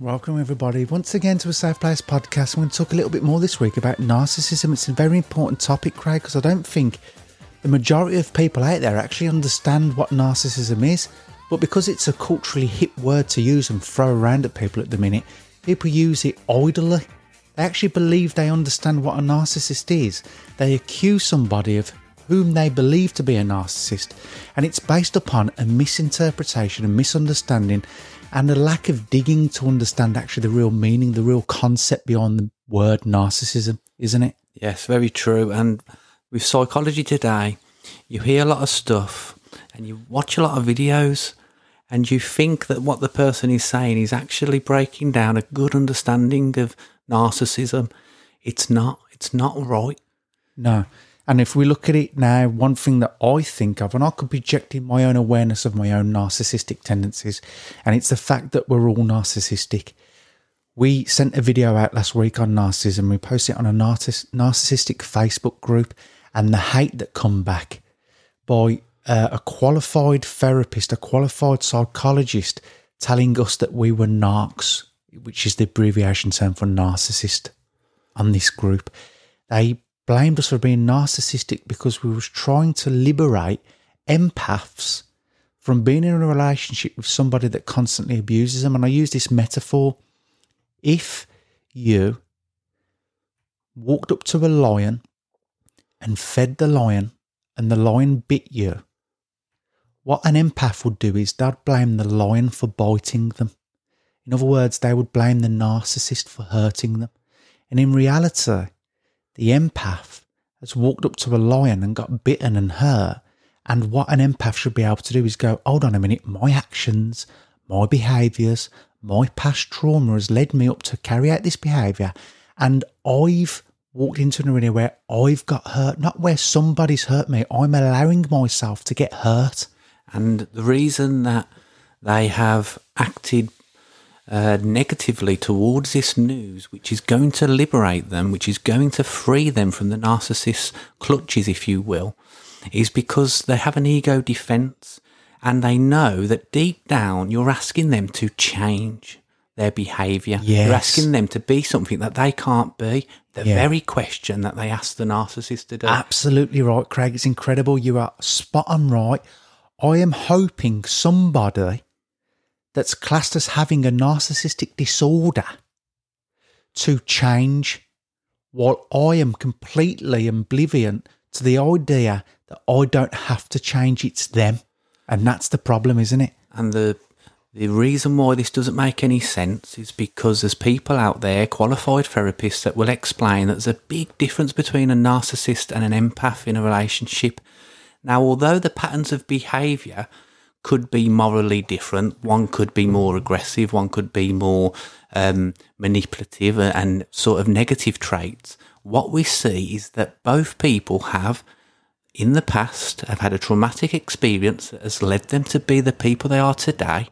Welcome, everybody, once again to a Safe Place podcast. I'm going to talk a little bit more this week about narcissism. It's a very important topic, Craig, because I don't think the majority of people out there actually understand what narcissism is. But because it's a culturally hip word to use and throw around at people at the minute, people use it idly. They actually believe they understand what a narcissist is. They accuse somebody of whom they believe to be a narcissist, and it's based upon a misinterpretation, a misunderstanding, and a lack of digging to understand actually the real meaning, the real concept beyond the word narcissism, isn't it? Yes, very true. And with psychology today, you hear a lot of stuff and you watch a lot of videos and you think that what the person is saying is actually breaking down a good understanding of narcissism. It's not. It's not right. No. And if we look at it now, one thing that I think of, and I could project in my own awareness of my own narcissistic tendencies, and it's the fact that we're all narcissistic. We sent a video out last week on narcissism. We posted it on a narciss- narcissistic Facebook group, and the hate that come back by uh, a qualified therapist, a qualified psychologist, telling us that we were narcs, which is the abbreviation term for narcissist, on this group. They blamed us for being narcissistic because we was trying to liberate empaths from being in a relationship with somebody that constantly abuses them. And I use this metaphor. If you walked up to a lion and fed the lion and the lion bit you, what an empath would do is they'd blame the lion for biting them. In other words, they would blame the narcissist for hurting them. And in reality, the empath has walked up to a lion and got bitten and hurt. And what an empath should be able to do is go, hold on a minute, my actions, my behaviours, my past trauma has led me up to carry out this behaviour. And I've walked into an arena where I've got hurt, not where somebody's hurt me. I'm allowing myself to get hurt. And the reason that they have acted uh, negatively towards this news, which is going to liberate them, which is going to free them from the narcissist's clutches, if you will, is because they have an ego defense and they know that deep down you're asking them to change their behavior. Yes. You're asking them to be something that they can't be. The Yeah. very question that they ask the narcissist to do. Absolutely right, Craig. It's incredible. You are spot on right. I am hoping somebody that's classed as having a narcissistic disorder to change while I am completely oblivious to the idea that I don't have to change, it's them. And that's the problem, isn't it? And the the reason why this doesn't make any sense is because there's people out there, qualified therapists, that will explain that there's a big difference between a narcissist and an empath in a relationship. Now, although the patterns of behaviour could be morally different, one could be more aggressive, one could be more um, manipulative and sort of negative traits. What we see is that both people have in the past have had a traumatic experience that has led them to be the people they are today.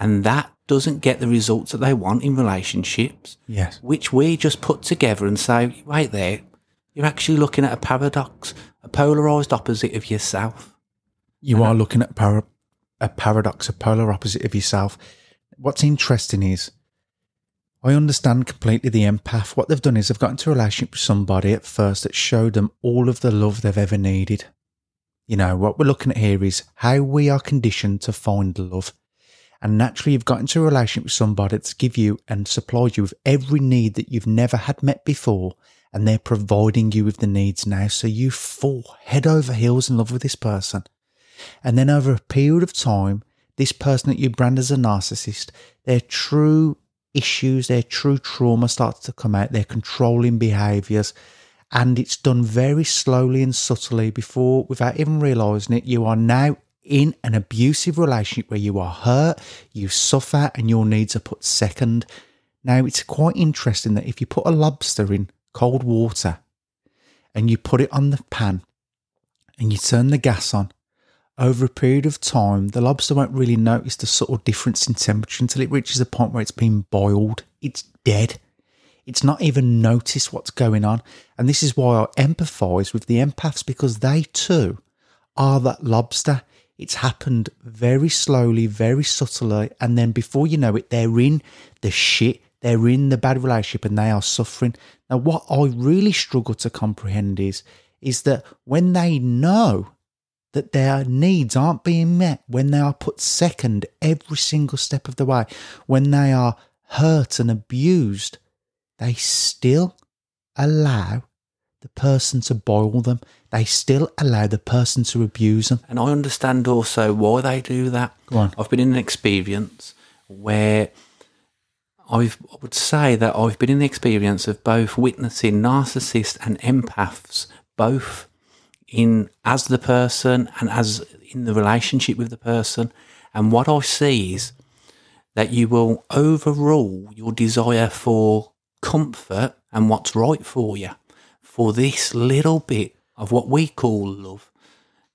And that doesn't get the results that they want in relationships, Yes. which we just put together and say, wait there, you're actually looking at a paradox, a polarized opposite of yourself. You are looking at para- a paradox, a polar opposite of yourself. What's interesting is I understand completely the empath. What they've done is they've got into a relationship with somebody at first that showed them all of the love they've ever needed. You know, what we're looking at here is how we are conditioned to find love. And naturally, you've got into a relationship with somebody that's give you and supplied you with every need that you've never had met before. And they're providing you with the needs now. So you fall head over heels in love with this person. And then over a period of time, this person that you brand as a narcissist, their true issues, their true trauma starts to come out, their controlling behaviors. And it's done very slowly and subtly before, without even realizing it, you are now in an abusive relationship where you are hurt, you suffer, and your needs are put second. Now, it's quite interesting that if you put a lobster in cold water and you put it on the pan and you turn the gas on, over a period of time, the lobster won't really notice the subtle difference in temperature until it reaches a point where it's been boiled. It's dead. It's not even noticed what's going on. And this is why I empathise with the empaths because they too are that lobster. It's happened very slowly, very subtly. And then before you know it, they're in the shit, they're in the bad relationship and they are suffering. Now, what I really struggle to comprehend is, is that when they know that their needs aren't being met, when they are put second every single step of the way, when they are hurt and abused, they still allow the person to boil them. They still allow the person to abuse them. And I understand also why they do that. Go on. I've been in an experience where I've, I would say that I've been in the experience of both witnessing narcissists and empaths, both in as the person and as in the relationship with the person. And what I see is that you will overrule your desire for comfort and what's right for you for this little bit of what we call love.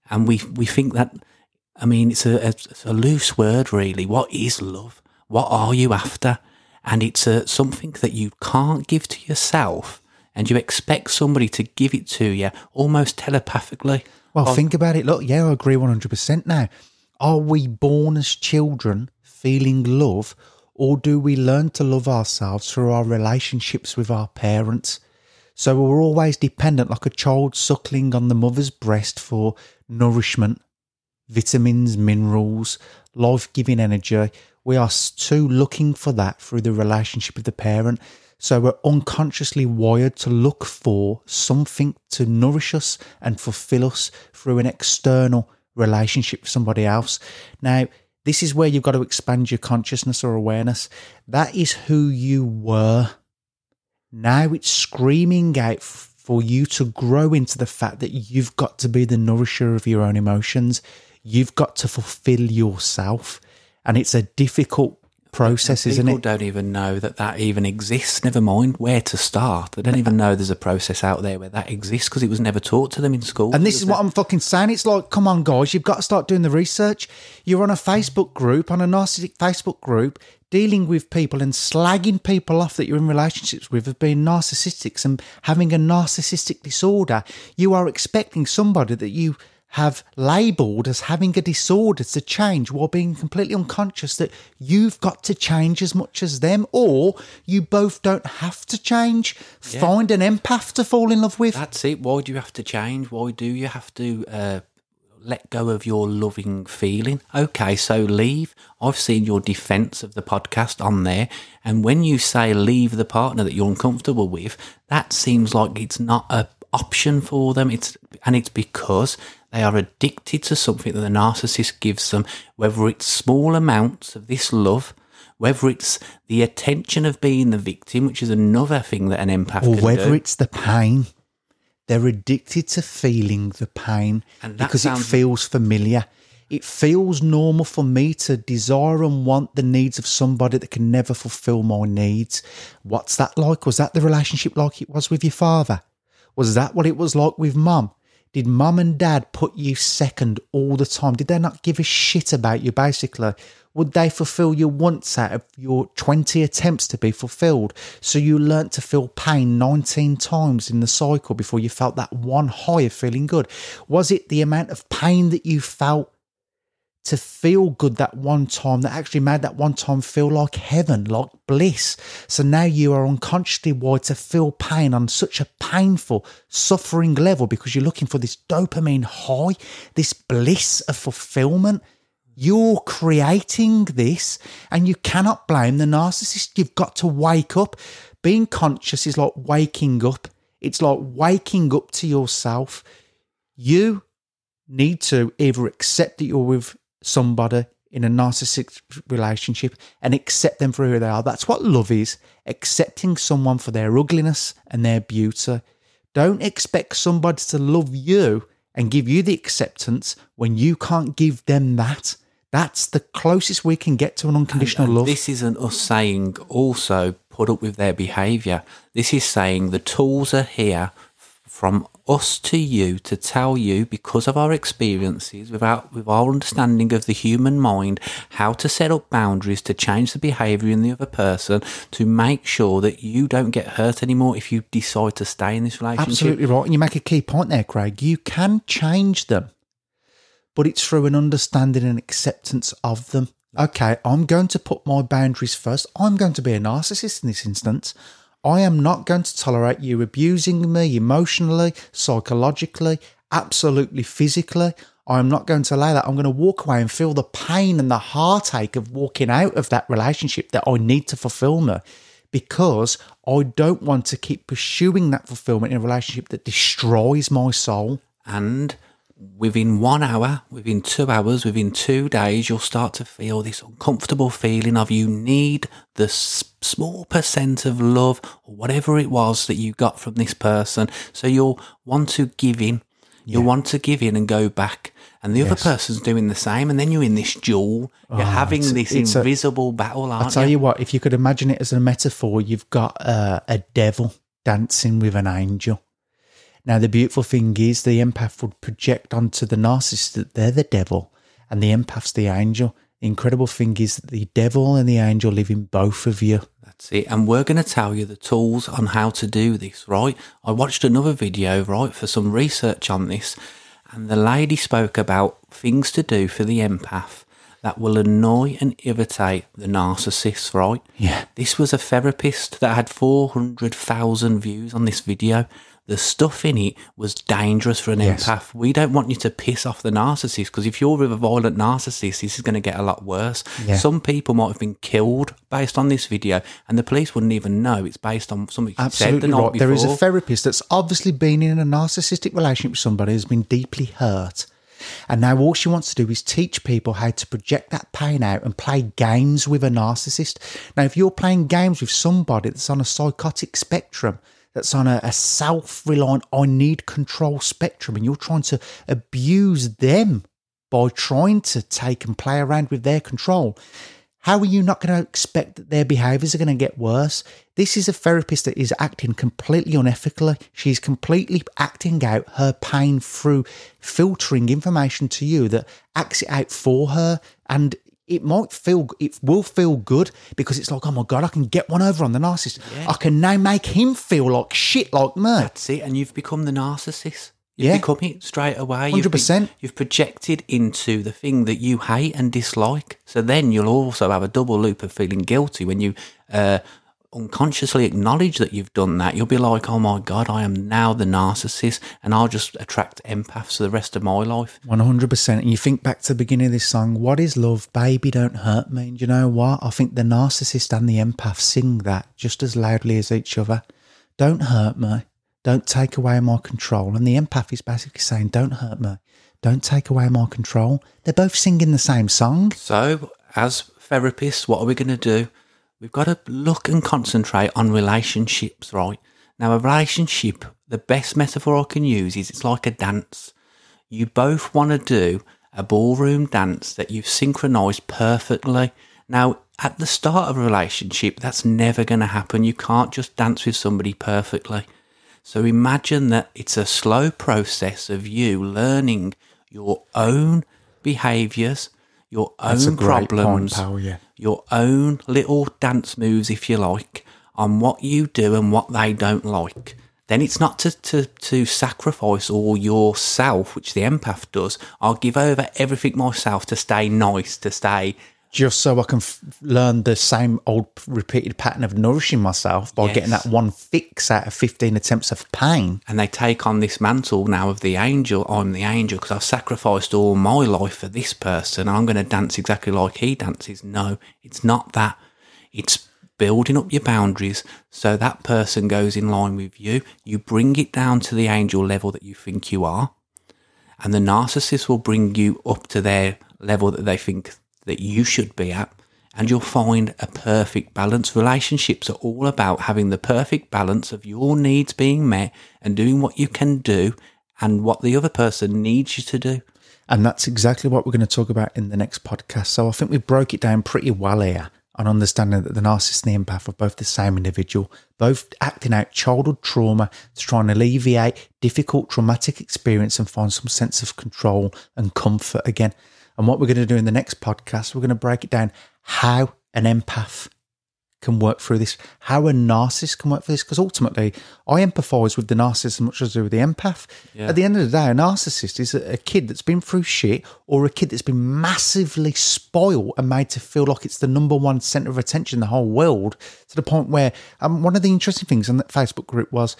And we, we think that, I mean, it's a, it's a loose word, really. What is love? What are you after? And it's a, something that you can't give to yourself and you expect somebody to give it to you almost telepathically. Well, think about it. Look, yeah, I agree 100% now. Are we born as children feeling love, or do we learn to love ourselves through our relationships with our parents? So we're always dependent, like a child suckling on the mother's breast for nourishment, vitamins, minerals, life giving energy. We are too looking for that through the relationship with the parent. So we're unconsciously wired to look for something to nourish us and fulfill us through an external relationship with somebody else. Now, this is where you've got to expand your consciousness or awareness. That is who you were. Now it's screaming out for you to grow into the fact that you've got to be the nourisher of your own emotions. You've got to fulfill yourself. And it's a difficult process, isn't People don't even know that that even exists. Never mind where to start. They don't even know there's a process out there where that exists because it was never taught to them in school. And this is what I'm fucking saying. It's like, come on, guys, you've got to start doing the research. You're on a Facebook group, on a narcissistic Facebook group, dealing with people and slagging people off that you're in relationships with of being narcissistics and having a narcissistic disorder. You are expecting somebody that you have labelled as having a disorder to change while being completely unconscious that you've got to change as much as them, or you both don't have to change. Find an empath to fall in love with. That's it. Why do you have to change? Why do you have to uh, let go of your loving feeling? Okay, so leave. I've seen your defense of the podcast on there. And when you say leave the partner that you're uncomfortable with, that seems like it's not a option for them. It's and it's because they are addicted to something that the narcissist gives them, whether it's small amounts of this love, whether it's the attention of being the victim, which is another thing that an empath or whether do. it's the pain. They're addicted to feeling the pain because it feels familiar. It feels normal for me to desire and want the needs of somebody that can never fulfill my needs. What's that like? Was that the relationship like it was with your father? Was that what it was like with mum? Did mum and dad put you second all the time? Did they not give a shit about you basically? Would they fulfill your wants out of your 20 attempts to be fulfilled? So you learnt to feel pain 19 times in the cycle before you felt that one high of feeling good? Was it the amount of pain that you felt to feel good that one time that actually made that one time feel like heaven, like bliss. So now you are unconsciously wired to feel pain on such a painful, suffering level because you're looking for this dopamine high, this bliss of fulfillment. You're creating this and you cannot blame the narcissist. You've got to wake up. Being conscious is like waking up. It's like waking up to yourself. You need to either accept that you're with somebody in a narcissistic relationship and accept them for who they are. That's what love is accepting someone for their ugliness and their beauty. Don't expect somebody to love you and give you the acceptance when you can't give them that. That's the closest we can get to an unconditional And love. This isn't us saying also put up with their behaviour. This is saying the tools are here from us to you to tell you because of our experiences, without with our understanding of the human mind, how to set up boundaries to change the behaviour in the other person to make sure that you don't get hurt anymore if you decide to stay in this relationship. Absolutely right. And you make a key point there, Craig. You can change them, but it's through an understanding and acceptance of them. Okay, I'm going to put my boundaries first. I'm going to be a narcissist in this instance. I am not going to tolerate you abusing me emotionally, psychologically, absolutely physically. I am not going to allow that. I'm going to walk away and feel the pain and the heartache of walking out of that relationship that I need to fulfill me because I don't want to keep pursuing that fulfillment in a relationship that destroys my soul. and within one hour, within two hours, within two days, you'll start to feel this uncomfortable feeling of you need the s- small percent of love or whatever it was that you got from this person. So you'll want to give in. You'll want to give in and go back. And the other person's doing the same. And then you're in this duel. You're having it's- this it's a- invisible battle, aren't I'll tell you what, if you could imagine it as a metaphor, you've got uh, a devil dancing with an angel. Now, the beautiful thing is the empath would project onto the narcissist that they're the devil and the empath's the angel. The incredible thing is that the devil and the angel live in both of you. That's it. And we're going to tell you the tools on how to do this, right? I watched another video, right, for some research on this, and the lady spoke about things to do for the empath that will annoy and irritate the narcissist, right? Yeah. This was a therapist that had 400,000 views on this video. The stuff in it was dangerous for an Yes. empath. We don't want you to piss off the narcissist because if you're with a violent narcissist, this is going to get a lot worse. Yeah. Some people might have been killed based on this video, and the police wouldn't even know it's based on something you said the Absolutely night right. before. There is a therapist that's obviously been in a narcissistic relationship with somebody who's been deeply hurt. And now all she wants to do is teach people how to project that pain out and play games with a narcissist. Now, if you're playing games with somebody that's on a psychotic spectrum, that's on a, a self reliant, I need control spectrum, and you're trying to abuse them by trying to take and play around with their control, how are you not going to expect that their behaviors are going to get worse? This is a therapist that is acting completely unethically. She's completely acting out her pain through filtering information to you that acts it out for her. And it might feel, it will feel good because it's like, oh my God, I can get one over on the narcissist. I can now make him feel like shit like me. That's it, and you've become the narcissist. You've Yeah. become it straight away. You've 100%. You've projected into the thing that you hate and dislike. So then you'll also have a double loop of feeling guilty when you uh, unconsciously acknowledge that you've done that. You'll be like, oh my God, I am now the narcissist, and I'll just attract empaths for the rest of my life. 100%. And you think back to the beginning of this song, what is love? Baby, don't hurt me. And you know what? I think the narcissist and the empath sing that just as loudly as each other. Don't hurt me. Don't take away my control. And the empath is basically saying, don't hurt me. Don't take away my control. They're both singing the same song. So, as therapists, what are we going to do? We've got to look and concentrate on relationships, right? Now, a relationship, the best metaphor I can use is it's like a dance. You both want to do a ballroom dance that you've synchronized perfectly. Now, at the start of a relationship, that's never going to happen. You can't just dance with somebody perfectly. So imagine that it's a slow process of you learning your own behaviors, your own point, problems, pal, yeah. your own little dance moves, if you like, on what you do and what they don't like. then it's not to, to, to sacrifice all yourself, which the empath does. I'll give over everything myself to stay nice, to stay Just so I can f- learn the same old repeated pattern of nourishing myself by getting that one fix out of 15 attempts of pain. and they take on this mantle now of the angel. I'm the angel because I've sacrificed all my life for this person. I'm going to dance exactly like he dances. No, it's not that. It's building up your boundaries so that person goes in line with you. You bring it down to the angel level that you think you are, and the narcissist will bring you up to their level that they think that you should be at. And you'll find a perfect balance. Relationships are all about having the perfect balance of your needs being met and doing what you can do and what the other person needs you to do. And that's exactly what we're going to talk about in the next podcast. So I think we broke it down pretty well here on understanding that the narcissist and the empath are both the same individual, both acting out childhood trauma to try and alleviate difficult traumatic experience and find some sense of control and comfort again. And what we're going to do in the next podcast, we're going to break it down how an empath can work through this, how a narcissist can work through this. Because ultimately, I empathise with the narcissist as much as I do with the empath. Yeah. At the end of the day, a narcissist is a, a kid that's been through shit or a kid that's been massively spoiled and made to feel like it's the number one centre of attention in the whole world to the point where um, one of the interesting things in that Facebook group was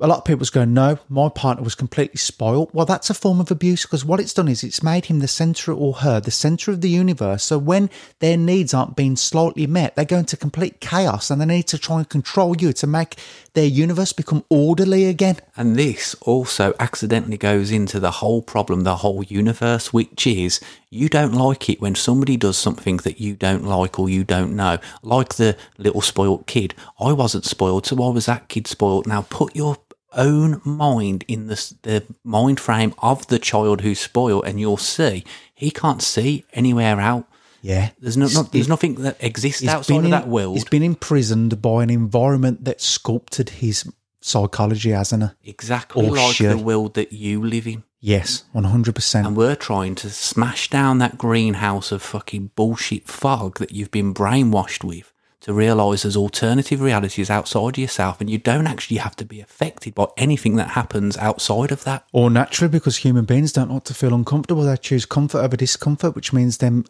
a lot of people was going, no, my partner was completely spoiled. Well, that's a form of abuse because what it's done is it's made him the centre or her, the centre of the universe. So when their needs aren't being slightly met, they go into complete chaos and they need to try and control you to make their universe become orderly again. And this also accidentally goes into the whole problem, the whole universe, which is you don't like it when somebody does something that you don't like or you don't know. Like the little spoilt kid. I wasn't spoiled, so why was that kid spoiled? Now put your own mind in the, the mind frame of the child who's spoiled and you'll see he can't see anywhere out. Yeah. There's no, not, there's nothing that exists outside of in- that world. He's been imprisoned by an environment that sculpted his psychology, hasn't it? Uh, exactly or like should. the world that you live in. Yes, 100%. And we're trying to smash down that greenhouse of fucking bullshit fog that you've been brainwashed with to realise there's alternative realities outside of yourself and you don't actually have to be affected by anything that happens outside of that. Or naturally, because human beings don't like to feel uncomfortable, they choose comfort over discomfort, which means them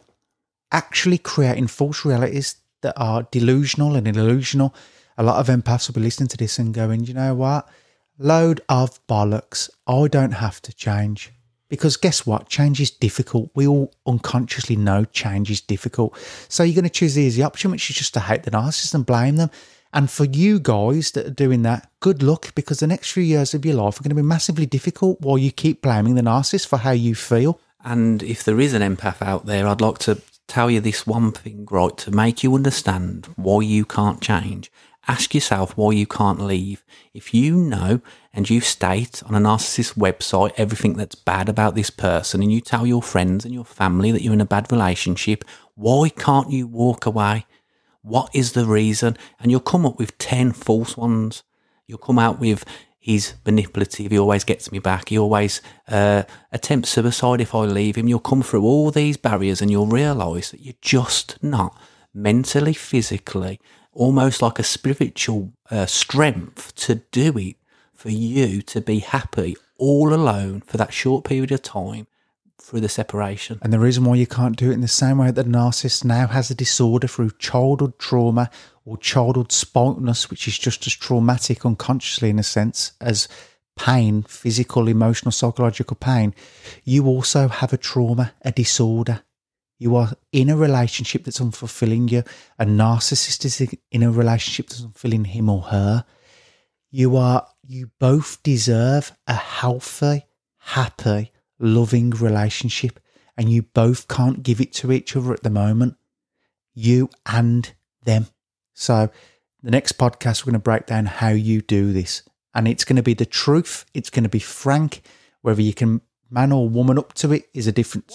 actually creating false realities that are delusional and illusional. A lot of empaths will be listening to this and going, you know what? Load of bollocks. I don't have to change. Because guess what? Change is difficult. We all unconsciously know change is difficult. So you're going to choose the easy option, which is just to hate the narcissist and blame them. And for you guys that are doing that, good luck because the next few years of your life are going to be massively difficult while you keep blaming the narcissist for how you feel. And if there is an empath out there, I'd like to tell you this one thing, right, to make you understand why you can't change. Ask yourself why you can't leave. If you know and you state on a narcissist website everything that's bad about this person and you tell your friends and your family that you're in a bad relationship, why can't you walk away? What is the reason? And you'll come up with 10 false ones. You'll come out with he's manipulative, he always gets me back, he always uh, attempts suicide if I leave him. You'll come through all these barriers and you'll realise that you're just not mentally, physically, almost like a spiritual uh, strength to do it for you to be happy all alone for that short period of time through the separation. And the reason why you can't do it in the same way that a narcissist now has a disorder through childhood trauma or childhood spoiltness, which is just as traumatic unconsciously in a sense as pain, physical, emotional, psychological pain, you also have a trauma, a disorder. You are in a relationship that's unfulfilling you. A narcissist is in a relationship that's unfulfilling him or her. You are, you both deserve a healthy, happy, loving relationship, and you both can't give it to each other at the moment. You and them. So, the next podcast, we're going to break down how you do this. And it's going to be the truth, it's going to be frank. Whether you can man or woman up to it is a different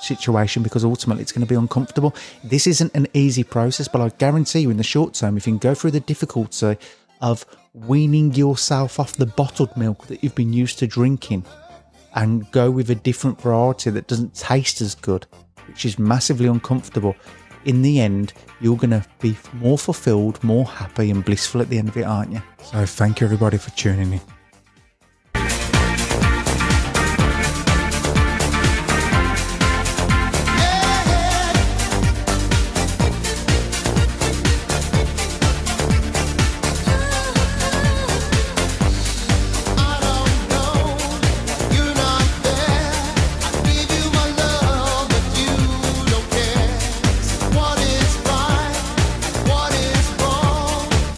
situation because ultimately it's going to be uncomfortable. This isn't an easy process, but I guarantee you, in the short term, if you can go through the difficulty of weaning yourself off the bottled milk that you've been used to drinking and go with a different variety that doesn't taste as good, which is massively uncomfortable, in the end, you're going to be more fulfilled, more happy, and blissful at the end of it, aren't you? So, thank you everybody for tuning in.